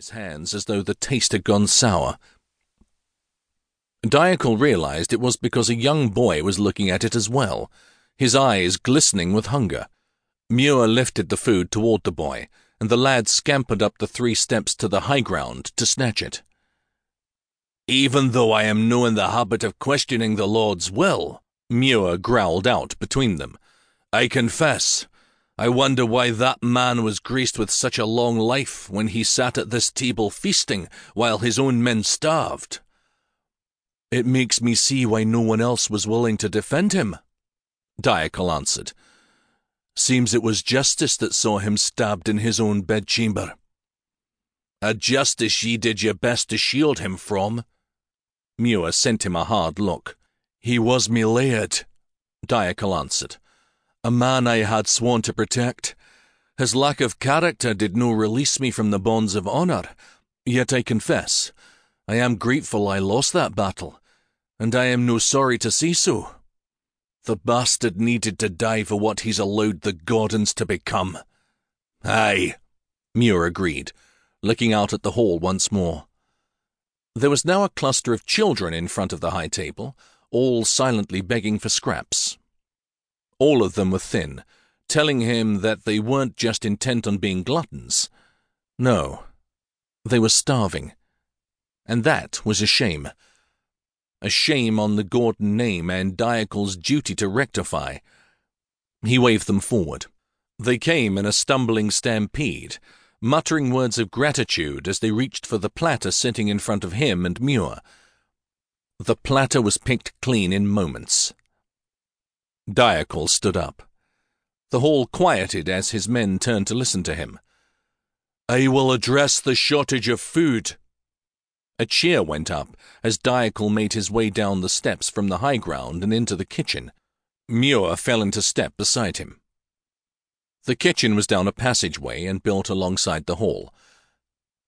his hands as though the taste had gone sour. Diocail realized it was because a young boy was looking at it as well, his eyes glistening with hunger. Muir lifted the food toward the boy, and the lad scampered up the three steps to the high ground to snatch it. Even though I am no in the habit of questioning the Lord's will, Muir growled out between them, I confess, I wonder why that man was graced with such a long life when he sat at this table feasting while his own men starved. It makes me see why no one else was willing to defend him, Diocail answered. Seems it was justice that saw him stabbed in his own bedchamber. A justice ye did your best to shield him from. Muir sent him a hard look. He was me laird, Diocail answered. A man I had sworn to protect. His lack of character did no release me from the bonds of honour, yet I confess, I am grateful I lost that battle and I am no sorry to see so. The bastard needed to die for what he's allowed the Gordons to become. Aye, Muir agreed, looking out at the hall once more. There was now a cluster of children in front of the high table, all silently begging for scraps. All of them were thin, telling him that they weren't just intent on being gluttons. No, they were starving. And that was a shame a shame on the Gordon name and Diocail's duty to rectify. He waved them forward. They came in a stumbling stampede, muttering words of gratitude as they reached for the platter sitting in front of him and Muir. The platter was picked clean in moments. Diocail stood up. The hall quieted as his men turned to listen to him. I will address the shortage of food, a cheer went up as Diocail made his way down the steps from the high ground and into the kitchen. Muir fell into step beside him. The kitchen was down a passageway and built alongside the hall.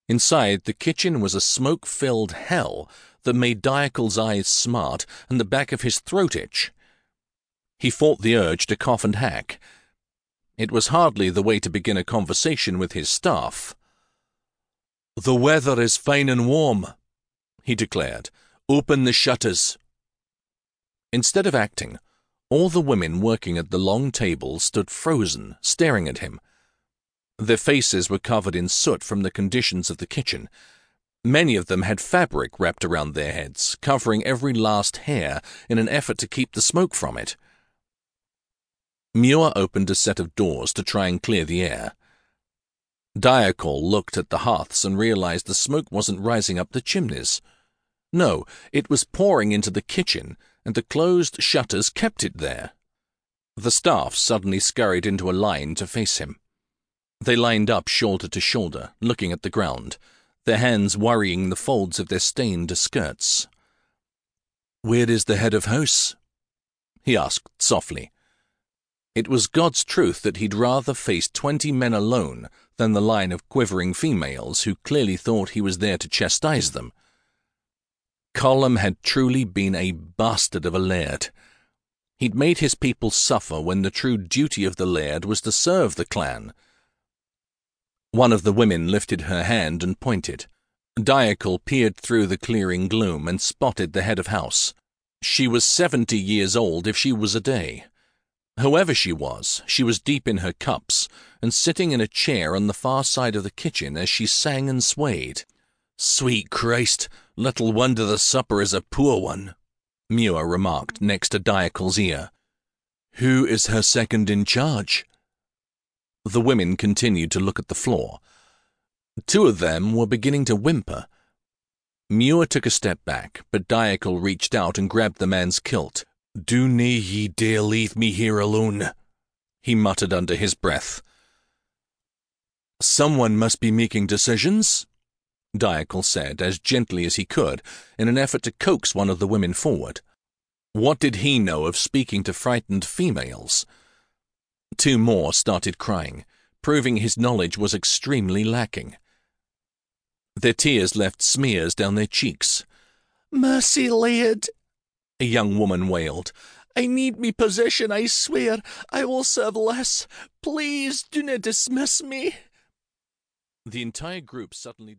Inside, the kitchen was a smoke filled hell that made Diocail's eyes smart and the back of his throat itch. He fought the urge to cough and hack. It was hardly the way to begin a conversation with his staff. The weather is fine and warm, he declared. Open the shutters. Instead of acting, all the women working at the long table stood frozen, staring at him. Their faces were covered in soot from the conditions of the kitchen. Many of them had fabric wrapped around their heads, covering every last hair in an effort to keep the smoke from it. Muir opened a set of doors to try and clear the air. Diocail looked at the hearths and realized the smoke wasn't rising up the chimneys. No, it was pouring into the kitchen, and the closed shutters kept it there. The staff suddenly scurried into a line to face him. They lined up shoulder to shoulder, looking at the ground, their hands worrying the folds of their stained skirts. Where is the head of house? he asked softly. It was God's truth that he'd rather face twenty men alone than the line of quivering females who clearly thought he was there to chastise them. Colum had truly been a bastard of a laird. He'd made his people suffer when the true duty of the laird was to serve the clan. One of the women lifted her hand and pointed. Diocail peered through the clearing gloom and spotted the head of house. She was seventy years old if she was a day. Whoever she was, she was deep in her cups and sitting in a chair on the far side of the kitchen as she sang and swayed. Sweet Christ, little wonder the supper is a poor one, Muir remarked next to Diocail's ear. Who is her second in charge? The women continued to look at the floor. Two of them were beginning to whimper. Muir took a step back, but Diocail reached out and grabbed the man's kilt. Do nae ye dare leave me here alone, he muttered under his breath. Someone must be making decisions, Diocail said as gently as he could in an effort to coax one of the women forward. What did he know of speaking to frightened females? Two more started crying, proving his knowledge was extremely lacking. Their tears left smears down their cheeks. Mercy, laird, a young woman wailed. I need me position, I swear. I will serve less. Please do not dismiss me. The entire group suddenly.